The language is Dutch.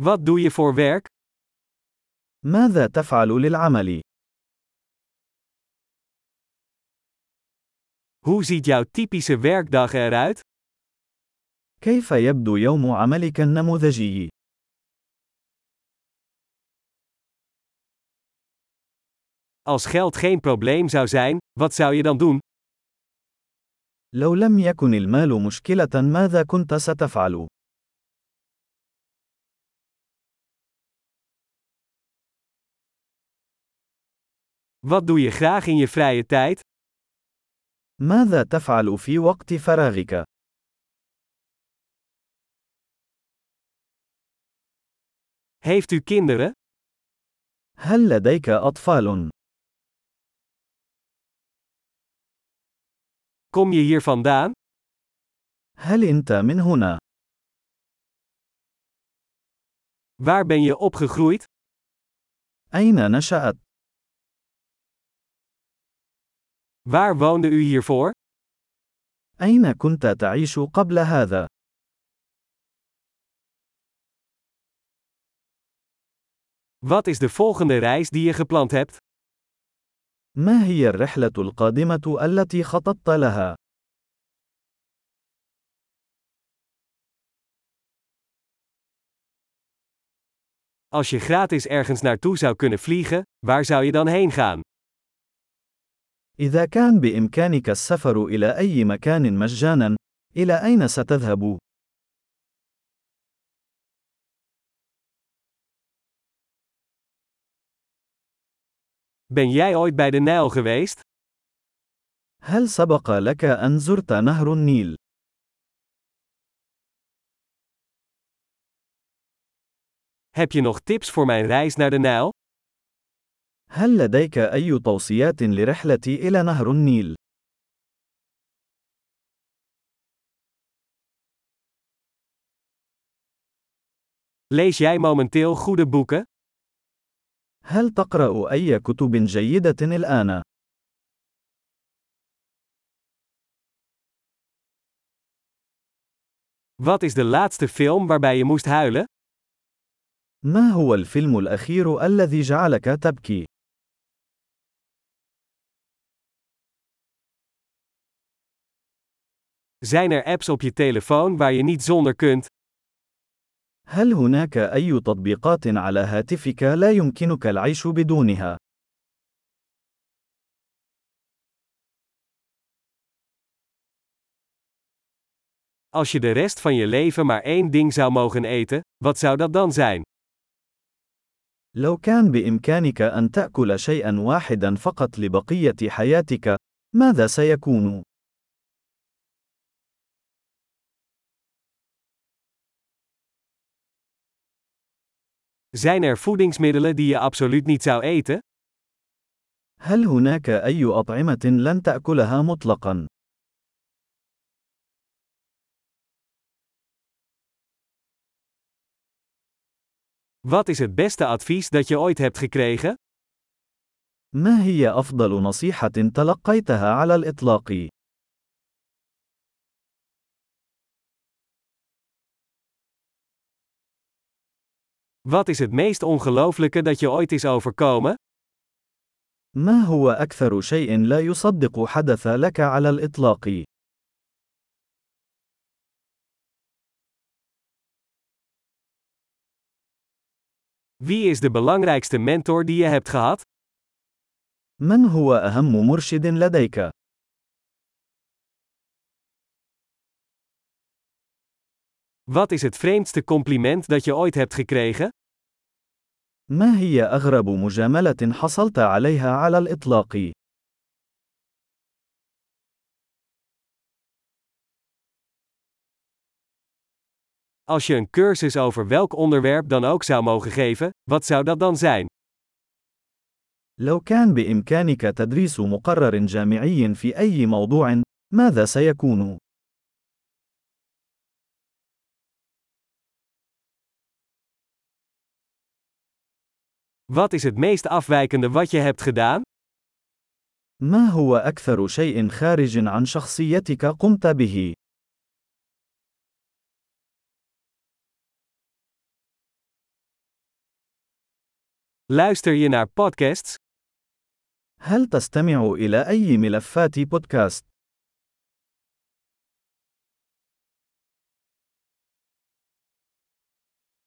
Wat doe je voor werk? ماذا تفعل للعمل؟ Hoe ziet jouw typische werkdag eruit? كيف يبدو يوم عملك النموذجي؟ Als geld geen probleem zou zijn, wat zou je dan doen? لو لم يكن المال مشكلة ماذا كنت ستفعل؟ Wat doe je graag in je vrije tijd? ماذا تفعل في وقت فراغك؟ Heeft u kinderen? هل لديك أطفال؟ Kom je hier vandaan? هل أنت من هنا؟ Waar ben je opgegroeid? أين نشأت؟ Waar woonde u hiervoor? أين كنت تعيش قبل هذا؟ Wat is de volgende reis die je gepland hebt? ما هي الرحلة القادمة التي خططت لها؟ Als je gratis ergens naartoe zou kunnen vliegen, waar zou je dan heen gaan? إذا كان بإمكانك السفر إلى أي مكان مجانا، إلى أين ستذهب؟ Ben jij ooit bij de Nijl geweest? هل سبق لك أن زرت نهر النيل؟ Heb je nog tips voor mijn reis naar de Nijl? هل لديك أي توصيات لرحلتي إلى نهر النيل؟ Lees jij momenteel goede boeken? هل تقرأ أي كتب جيدة الآن؟ Wat is de laatste film waarbij je moest huilen? ما هو الفيلم الأخير الذي جعلك تبكي؟ Zijn er apps op je telefoon waar je niet zonder kunt? هل هناك أي تطبيقات على هاتفك لا يمكنك العيش بدونها؟ Als je de rest van je leven maar één ding zou mogen eten, wat zou dat dan zijn? لو كان بإمكانك أن تأكل شيئا واحدا فقط لبقية حياتك، ماذا سيكون؟ Zijn er voedingsmiddelen die je absoluut niet zou eten? هل هناك أي أطعمة لن تأكلها مطلقا؟ Wat is het beste advies dat je ooit hebt gekregen? ما هي أفضل نصيحة تلقيتها على الإطلاق؟ Wat is het meest ongelooflijke dat je ooit is overkomen? ما هو أكثر شيء لا يصدق حدث لك على الإطلاق؟ Wie is de belangrijkste mentor die je hebt gehad? من هو أهم مرشد لديك؟ Wat is het vreemdste compliment dat je ooit hebt gekregen? ما هي أغرب مجاملة حصلت عليها على الإطلاق؟ Als je een cursus over welk onderwerp dan ook zou mogen geven, wat zou dat dan zijn? لو كان بإمكانك تدريس مقرر جامعي في أي موضوع، ماذا سيكون؟ Wat is het meest afwijkende wat je hebt gedaan? ما هو أكثر شيء خارج عن شخصيتك قمت به؟ Luister je naar podcasts? هل تستمع إلى أي ملفات بودكاست؟